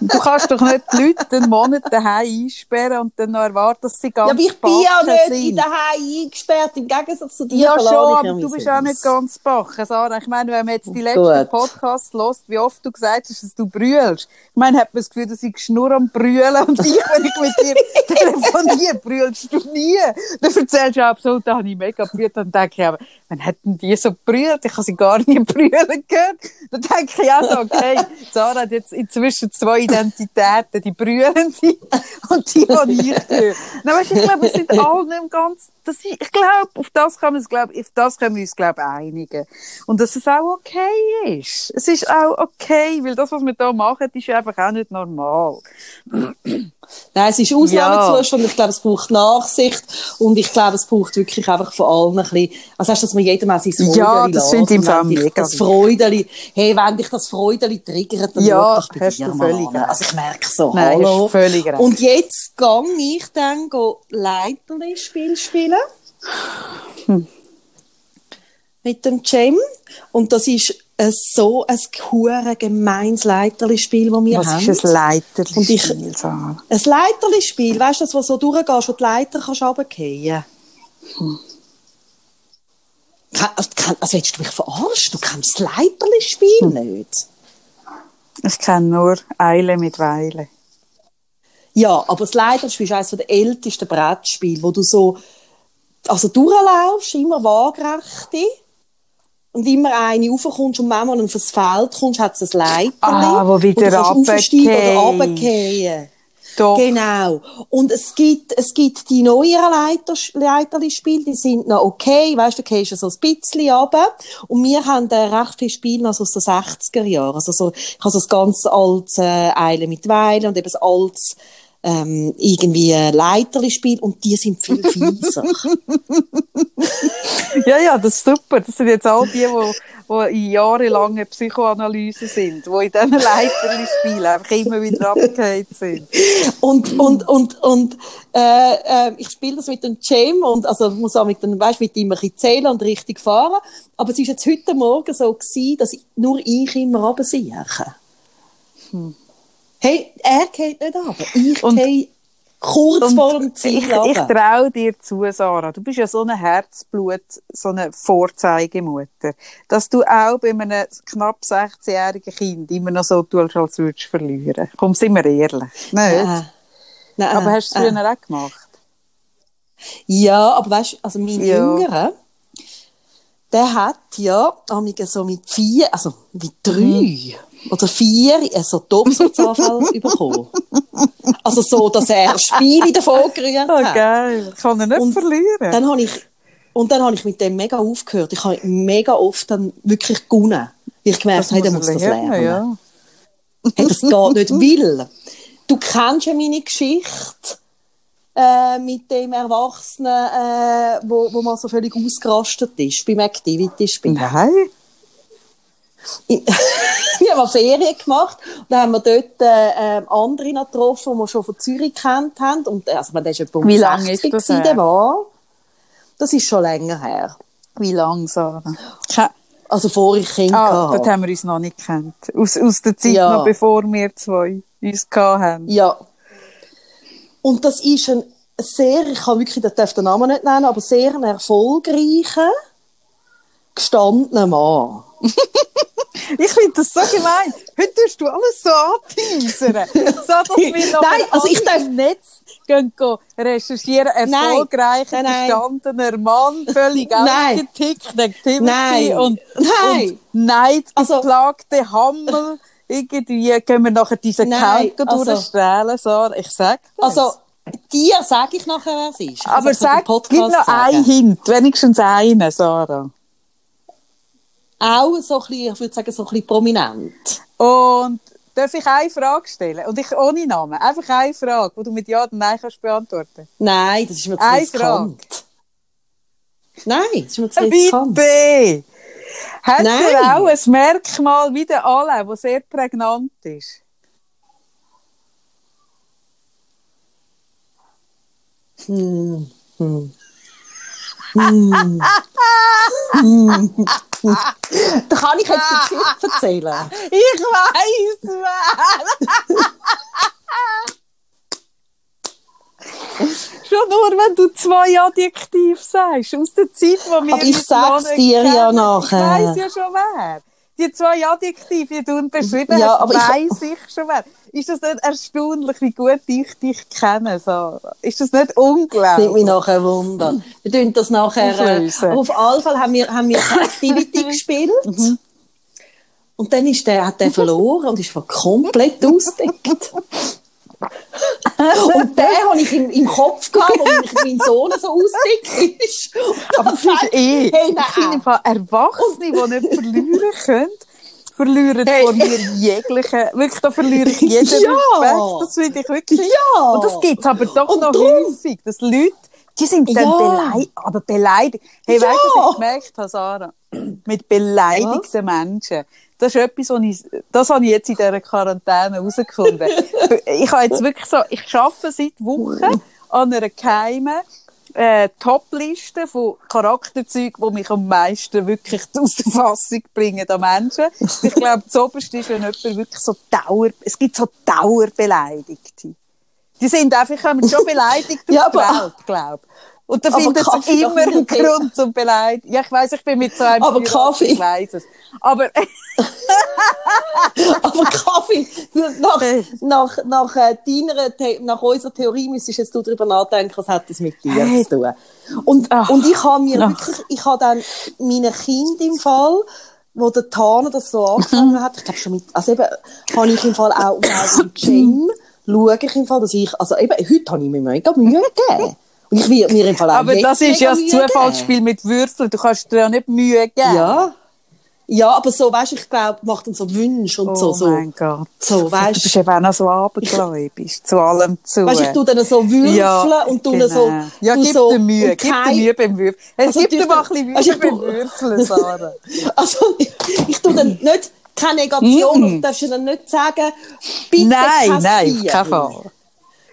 du kannst doch nicht die Leute einen Monat daheim einsperren und dann noch erwarten, dass sie ganz Ja, aber ich bin ja bachen nicht in sind. daheim eingesperrt, im Gegensatz zu dir. Ja, schon, aber du bist auch nicht ganz bachen, Sarah. Ich meine, wenn man jetzt die letzten. Podcasts hört, wie oft du gesagt hast, dass du brüllst. Ich meine, hat man das Gefühl, dass ich nur am Brüllen und ich, wenn ich mit dir telefoniere, brüllst du nie. Dann erzählst du so, da habe ich mega brüllt. Dann denke ich aber, wann hätten die so brüllt? Ich habe sie gar nie brüllen gehört. Dann denke ich auch so, okay, Sarah hat jetzt inzwischen zwei Identitäten, die brüllende und die, die ich höre. Nein, weißt, du, ich glaube, wir sind alle nicht ganz, das ich glaube, auf das kann man es, glaube, auf das können wir uns, glaube einigen. Und dass es auch okay ist. Es ist auch okay, weil das, was wir da machen, ist einfach auch nicht normal. Nein, es ist Ausnahmezustand. Ich glaube, es braucht Nachsicht. Und ich glaube, es braucht wirklich einfach von allen ein bisschen, also hast du, dass man jedem auch sein Freudeli Ja, das finde ich im Fall dich mega Das Freudeli, hey, wenn dich das Freudeli triggert, dann Ja, doch bei hast dir du völlig an. Also ich merke so, Nein, hallo. völlig recht. Und jetzt gang ich dann go Leiterli-Spiel spielen. Hm. Mit dem Cem. Und das ist ein, so ein hure gemeins Leiterli-Spiel, das wir Was haben. ist ein Leiterspiel, Und ich-? Ein Leiterli-Spiel, weißt du, das, wo so durchgehst, wo die Leiter kannst runterfallen Ke- Also, also willst du mich verarschen? Du kennst das Leiterli-Spiel Hm. nicht? Ich kenne nur Eile mit Weile. Ja, aber das Leiterspiel ist eines der ältesten Brettspiele, wo du so also durchlaufst, immer waagerecht und immer eine raufkommst und manchmal auf das Feld kommst, hat es ein Leiterli. Ah, wo wieder aufsteigen oder runtergehen. Doch. Genau. Und es gibt, es gibt die neueren Leiter, Leiterli-Spiele, die sind noch okay. Weißt du, da gehst du so ein bisschen runter. Und wir haben äh, recht viele Spiele also aus den 60er Jahren. Also so, ich habe so das ganz altes äh, Eile mit Weile und eben das altes ähm, irgendwie äh, Leiterli-Spiel. Und die sind viel fieser. Ja, ja, das ist super. Das sind jetzt all die, die, in jahrelangen Psychoanalyse sind, die in diesen Leiterli-Spielen einfach immer wieder abgehakt sind. und und und und äh, äh, ich spiele das mit dem Cem und also ich muss auch mit dem weißt mit ihm ein bisschen zählen und richtig fahren aber es ist jetzt heute Morgen so gewesen, dass ich, nur ich immer runtersehe. Hey, er geht nicht runter. Ich Und- gehe kurz Und vor dem Ziel ich, ich traue dir zu, Sarah. Du bist ja so ein Herzblut, so eine Vorzeigemutter, dass du auch bei einem knapp 16-jährigen Kind immer noch so tust, als würdest du verlieren. Komm, sind wir ehrlich. Nicht? Nein. Nein, Aber hast du es äh, früher auch gemacht? Ja, aber weißt du, also mein Ja. Jüngerer, der hat ja so mit vier, also mit drei Mhm. Oder vier äh, so Tobsuchtsanfall bekommen. Also so, dass er Spiele davon gerührt Oh, hat. geil. Ich kann ihn nicht Und verlieren. Dann habe ich, und dann habe ich mit dem mega aufgehört. Ich habe mega oft dann wirklich gewonnen. Ich gemerkt hey, der muss das lernen. ja. Hey, das geht nicht, weil du kennst ja meine Geschichte äh, mit dem Erwachsenen, äh, wo, wo man so völlig ausgerastet ist beim Activity-Spiel. Nein. wir haben Ferien gemacht und dann haben wir dort äh, ähm, andere noch getroffen, die wir schon von Zürich kennt haben. Und, äh, also, man, der um Wie lange 60 ist das her? der Mann. Das ist schon länger her. Wie lang, Sarah? Also vor ich Kind Ah, hatte. dort haben wir uns noch nicht gekannt. Aus, aus der Zeit Ja. noch, bevor wir zwei uns haben. Ja. Und das ist ein sehr, ich kann wirklich, ich darf den Namen nicht nennen, aber sehr ein erfolgreicher, gestandener Mann. Ich finde das so gemein. Heute tust du alles so anteasern. So, dass wir noch Nein, also ich darf- Netz gehen, gehen recherchieren. Nein. gestandener Mann, völlig ausgetickt, Activity Nein. und, Nein. und neidgeplagte Also- Hammel. Irgendwie können wir nachher diesen Account also- durchstrahlen, Sarah. Ich sag das. Also, dir sage ich nachher, wer es ist. Kann Aber dem sag, gib noch sagen. einen Hint, wenigstens einen, Sarah. Auch so ein bisschen, ich würde sagen, so ein bisschen prominent. Und darf ich eine Frage stellen? Und ich ohne Namen. Einfach eine Frage, die du mit Ja oder Nein kannst beantworten. Nein, das ist mir zu Eine riskant. Nein, das ist mir zu riskant. Bitte! Hat er auch ein Merkmal wie der alle, das sehr prägnant ist? Hm. Hm. Hm. Hm. Da kann ich jetzt eine Geschichte erzählen. Ich weiß wer. Schon nur, wenn du zwei Adjektiv sagst, aus der Zeit, wo wir Aber ich sag's dir ja kennen. nachher. Ich weiss ja schon wer. Die zwei Adjektive, die du beschrieben Ja, hast, aber ich- weiss ich schon wer. Ist das nicht erstaunlich, wie gut ich dich kenne, Sarah? Ist das nicht Das nimmt mich unglaublich? nachher Wunder. Wir tun das nachher. Äh, auf alle Fall haben wir, haben wir Activity gespielt. Und dann ist der, hat der verloren und ist komplett ausgedeckt. und den habe ich im, im Kopf gehabt, wo mein Sohn so ausgedeckt ist. Aber das ist eh, Hey, ich finde Erwachsene, die nicht verlieren können, verlieren Hey. vor mir jegliche, wirklich, da verliere ich jeden Ja. Respekt. Das finde ich wirklich. Ja. Und das gibt es aber doch Und noch drum- häufig, dass Leute, die sind dann Ja. beleidigt, aber beleidigt. Hey, Ja. weißt du, was ich gemerkt habe, Sarah? Mit beleidigten Menschen. Das ist etwas, was ich, das habe ich jetzt in dieser Quarantäne herausgefunden. ich habe jetzt wirklich so, ich arbeite seit Wochen an einer geheimen äh, Top-Liste von Charakterzeugen, die mich am meisten wirklich aus der Fassung bringen an Menschen. Ich glaube, das Oberste ist, wenn jemand wirklich so Dauer, es gibt so Dauerbeleidigte. Die sind einfach, schon beleidigt auf Ja, die aber- Welt, glaube Und da findet doch immer einen. Grund zum Beleidigen. Ja, ich weiss, ich bin mit so einem Aber Pyrat, Kaffee- Ich weiss es. Aber, Aber Kaffee, nach, nach, nach, äh, deiner, nach unserer Theorie müsstest jetzt du darüber nachdenken, was hat das mit dir Hey. zu tun. Und, Ach. und ich habe mir Ach. wirklich, ich habe dann meinen Kind im Fall, wo der Tana das so angefangen hat, ich glaube schon mit, also eben, habe ich im Fall auch im Gym, schaue ich im Fall, dass ich, also eben, heute habe ich mir mega Mühe gegeben. Und ich will mir im Fall auch aber das ist ja das geben. Zufallsspiel mit Würfeln. Du kannst dir ja nicht Mühe geben. Ja. Ja, aber so, weißt du, ich glaube, macht dann so Wünsche und Oh so, so. mein Gott. So, Du weißt bist eben auch noch so abergläubisch. Zu allem zu. Weißt du, ich tue dann so würfeln Ja, und tue genau. so. Ja, gib so dir Mühe. Gib dir Mühe beim Würfeln. Es Also, gibt du- dir mal ein bisschen also, Mühe ich beim Würfeln, Sarah. Also, ich, ich tue dann nicht, keine Negation, Mm. du darfst du dann nicht sagen, bitte Nein, nein, auf keinen Fall.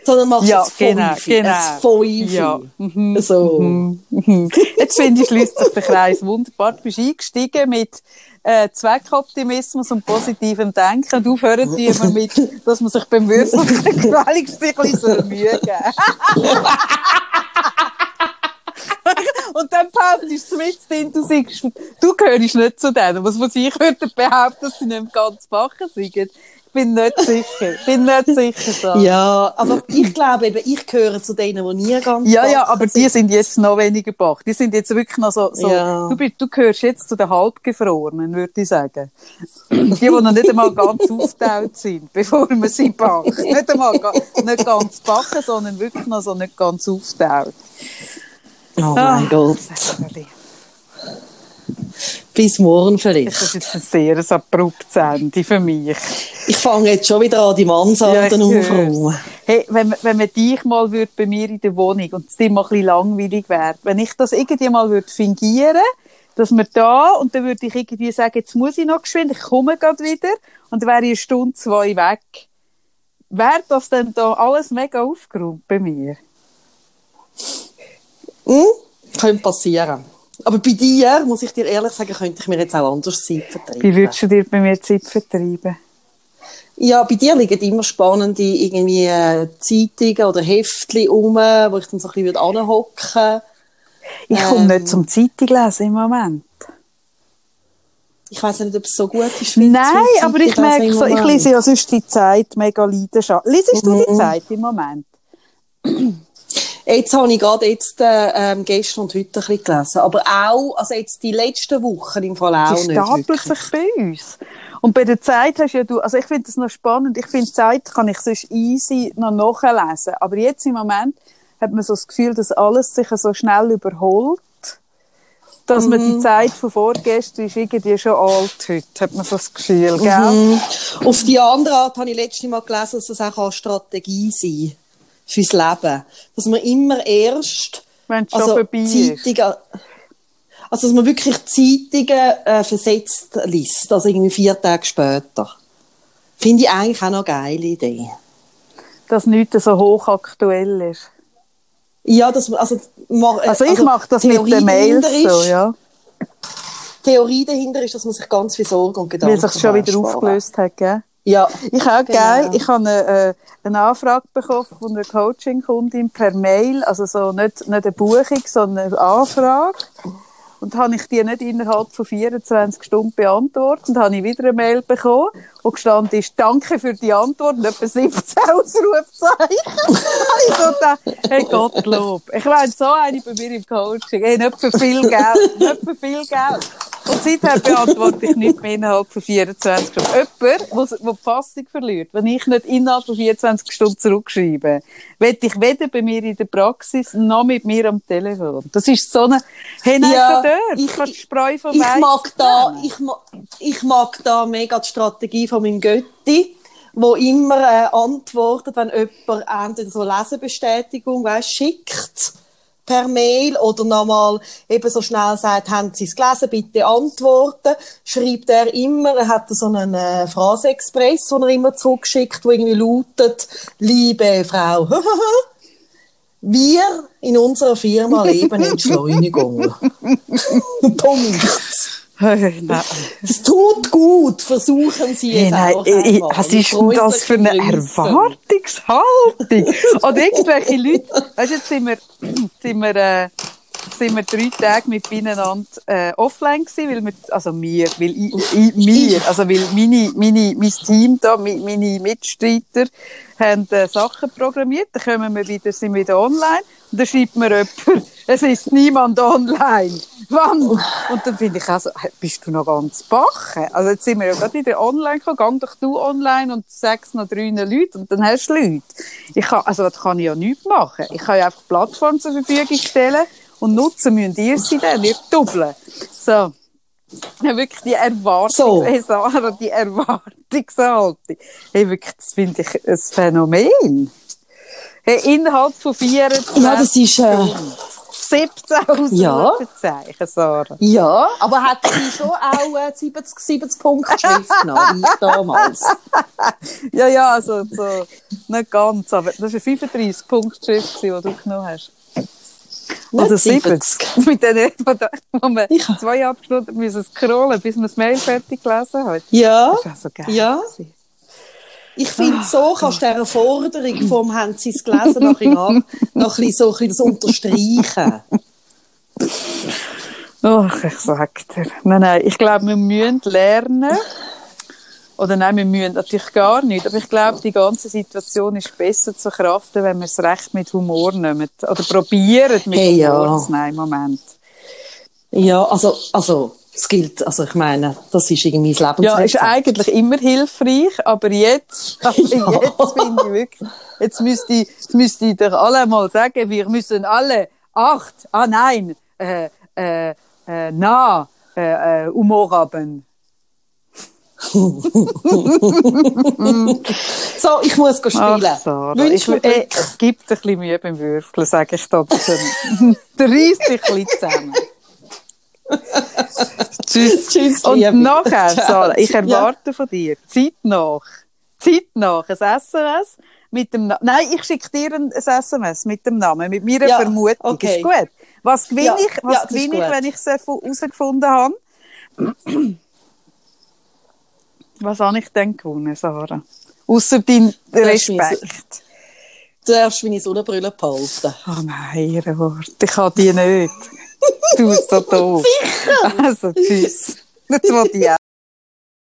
Sondern machst Ja, es genau, Fünfe, genau. ein Fünfe. Ja. Mhm. So. Mhm. Jetzt finde ich, schließt sich der Kreis wunderbar. Du bist eingestiegen mit äh, Zweckoptimismus und positivem Denken. Und aufhören die immer mit, dass man sich beim Würfeln gefälligst ein bisschen Mühe geben Und dann behauptest du mit drin, du sagst, du gehörst nicht zu denen. Was muss ich würde behaupten, dass sie nicht ganz backen sind. Ich bin nicht sicher. Ich bin nicht sicher. Sarah. Ja, aber ich glaube eben, ich gehöre zu denen, die nie ganz Ja, ja, aber die sind jetzt noch weniger bach. Die sind jetzt wirklich noch so, so Ja. du, bist, du gehörst jetzt zu den Halbgefrorenen, würde ich sagen. Die, die noch nicht einmal ganz aufgetaut sind, bevor man sie backt. Nicht einmal nicht ganz backen, sondern wirklich noch so nicht ganz aufgetaut. Oh Ah. mein Gott. Das Bis morgen vielleicht. ist jetzt ein sehr abruptes Ende für mich. Ich fange jetzt schon wieder an, die Mansarden Ja, aufräumen. Hey, wenn, man- wenn man dich mal würd bei mir in der Wohnung und es dir mal ein bisschen langweilig wäre, wenn ich das irgendwie mal würd fingieren, dass wir da und dann würde ich irgendwie sagen, jetzt muss ich noch geschwind, ich komme gerade wieder und dann wäre ich eine Stunde, zwei weg. Wäre das denn da alles mega aufgeräumt bei mir? Hm? Könnte passieren. Aber bei dir, muss ich dir ehrlich sagen, könnte ich mir jetzt auch anders Zeit vertreiben. Wie würdest du dir bei mir Zeit vertreiben? Ja, bei dir liegen immer spannende irgendwie äh, Zeitungen oder Heftchen rum, wo ich dann so ein bisschen anhocken würde. Ich komme Ähm. nicht zum Zeitung lesen im Moment. Ich weiß nicht, ob es so gut ist. die Nein, aber ich merke so, ich lese ja sonst die Zeit mega leidenschaft. Lesest du die Mhm. Zeit im Moment? Jetzt habe ich gerade jetzt, äh, ähm, gestern und heute ein bisschen gelesen. Aber auch, also jetzt die letzten Wochen im Fall auch Sie wirklich. sich bei uns. Und bei der Zeit hast ja du, also ich finde das noch spannend, ich finde Zeit kann ich sonst easy noch nachlesen. Aber jetzt im Moment hat man so das Gefühl, dass alles sich so schnell überholt, dass man Mhm. die Zeit von vorgestern ist irgendwie schon alt heute, hat man so das Gefühl, gell? Mhm. Auf die andere Art habe ich letztes Mal gelesen, dass es auch eine Strategie sein fürs Leben. Dass man immer erst Wenn also ist. Zeitungen, also dass man wirklich Zeitungen äh, versetzt liest, also irgendwie vier Tage später. Finde ich eigentlich auch noch eine geile Idee. Dass nichts so hochaktuell ist. Ja, das, also, ma- äh, Also ich mache das mit Theorie den Mails dahinter so, ist- ja. Theorie dahinter ist, dass man sich ganz viel Sorgen und Gedanken Weil es sich schon wieder aufgelöst hat, gell? Ja, Ich auch, Genau. geil. Ich habe eine, äh, eine Anfrage bekommen von einer Coaching-Kundin per Mail, also so nicht, nicht eine Buchung, sondern eine Anfrage. Und habe ich die nicht innerhalb von 24 Stunden beantwortet und habe ich wieder eine Mail bekommen, wo gestanden ist, danke für die Antwort, und etwa 17 Ausrufzeichen. ich so gedacht, hey Gottlob, ich meine, so eine bei mir im Coaching, hey, nicht für viel Geld, nicht für viel Geld. Und seither beantworte ich nicht mehr innerhalb von 24 Stunden. Jemand, der die Fassung verliert, wenn ich nicht innerhalb von 24 Stunden zurückschreibe, will ich weder bei mir in der Praxis noch mit mir am Telefon. Das ist so eine, hey, nein, Ja, ich- ich Spreu von ich mag da, ich, ich mag da mega die Strategie von meinem Götti, wo immer äh, antwortet, wenn jemand entweder so Lesebestätigung weißt, schickt per Mail oder nochmal eben so schnell sagt, haben Sie es gelesen, bitte antworten, schreibt er immer, er hat so einen äh, Phrasenexpress, den er immer zurückschickt, wo irgendwie lautet, liebe Frau, wir in unserer Firma leben Entschleunigung. Punkt. Nein. Es tut gut, versuchen Sie es nein, auch ich- einmal. was ist denn das für eine Erwartungshaltung? Oder irgendwelche Leute, weißt du, jetzt sind wir, sind wir, äh, sind wir drei Tage mit beieinander äh, offline gewesen, weil wir, also wir, weil ich, ich, mir, also weil meine, meine, mein Team da, mi- meine Mitstreiter, haben äh, Sachen programmiert, dann kommen wir wieder, sind wieder online dann schreibt mir jemand, es ist niemand online. Wann? Und dann finde ich auch so, bist du noch ganz bache? Also jetzt sind wir ja gerade wieder online gegangen, geh doch du online und sag's noch drei Leuten und dann hast du Leute. Ich kann, also das kann ich ja nichts machen. Ich kann ja einfach die Plattform zur Verfügung stellen und nutzen müsst ihr sie dann, ihr doppeln. So. Ja, wirklich die Erwartung, So. hey Sarah, die Erwartungshaltung. Hey, wirklich, das finde ich ein Phänomen. Hey, innerhalb von 24 Ja, das ist, äh, Stunden. 17 Ausrufezeichen, Sarah. Ja, aber hat sie schon auch äh, 70, 70 Punkte genommen, wie damals. Ja, ja, also so, nicht ganz, aber das war eine 35 Punkt Schrift, die du genommen hast. Oder Nicht 70. Mit denen, wo man hab- zweieinhalb Stunden müssen scrollen, bis man das Mail fertig gelesen hat. Ja, Das war so geil. ja. Ich finde, so kannst du dieser Forderung vom «Haben Sie es gelesen?» noch ein bisschen, an- noch ein bisschen so ein bisschen das unterstreichen. Ach, ich sag dir. Nein, nein, ich glaube, wir müssen lernen. Oder nein, wir müssen natürlich gar nicht. Aber ich glaube, die ganze Situation ist besser zu kraften, wenn wir es recht mit Humor nehmen. Oder probieren, mit Hey, ja. Humor zu nehmen im Moment. Ja, also, also, es gilt, also ich meine, das ist irgendwie das Ja, Lebensrezept. ist eigentlich immer hilfreich, aber jetzt, aber jetzt finde ich wirklich, jetzt müsste ich, jetzt müsste ich doch alle mal sagen, wir müssen alle acht, ah nein, äh, äh, äh, na, äh, äh, Humor haben. So, ich muss Ach, spielen. Sarah, Wünsch ich, mir äh, es gibt ein bisschen Mühe beim Würfeln, sage ich da. Der reißt dich ein bisschen zusammen. Tschüss. Tschüss, Und Liebe. nachher. Sarah, ich Ja. erwarte von dir, zeitnach, zeitnach ein SMS mit dem Na Nein, ich schicke dir ein, SMS mit dem Namen, mit meiner Ja, Vermutung. okay. Ist gut. Was gewinne Ja, ich, was ja, gewinne ich, wenn ich es herausgefunden habe? was habe ich denn gewonnen, Sarah? Ausser dein Respekt. Du darfst meine Sonnenbrille behalten. Oh nein, ihre Wort. Ich habe die nicht. Du bist so doof. Sicher. Also, tschüss. Jetzt will ich auch.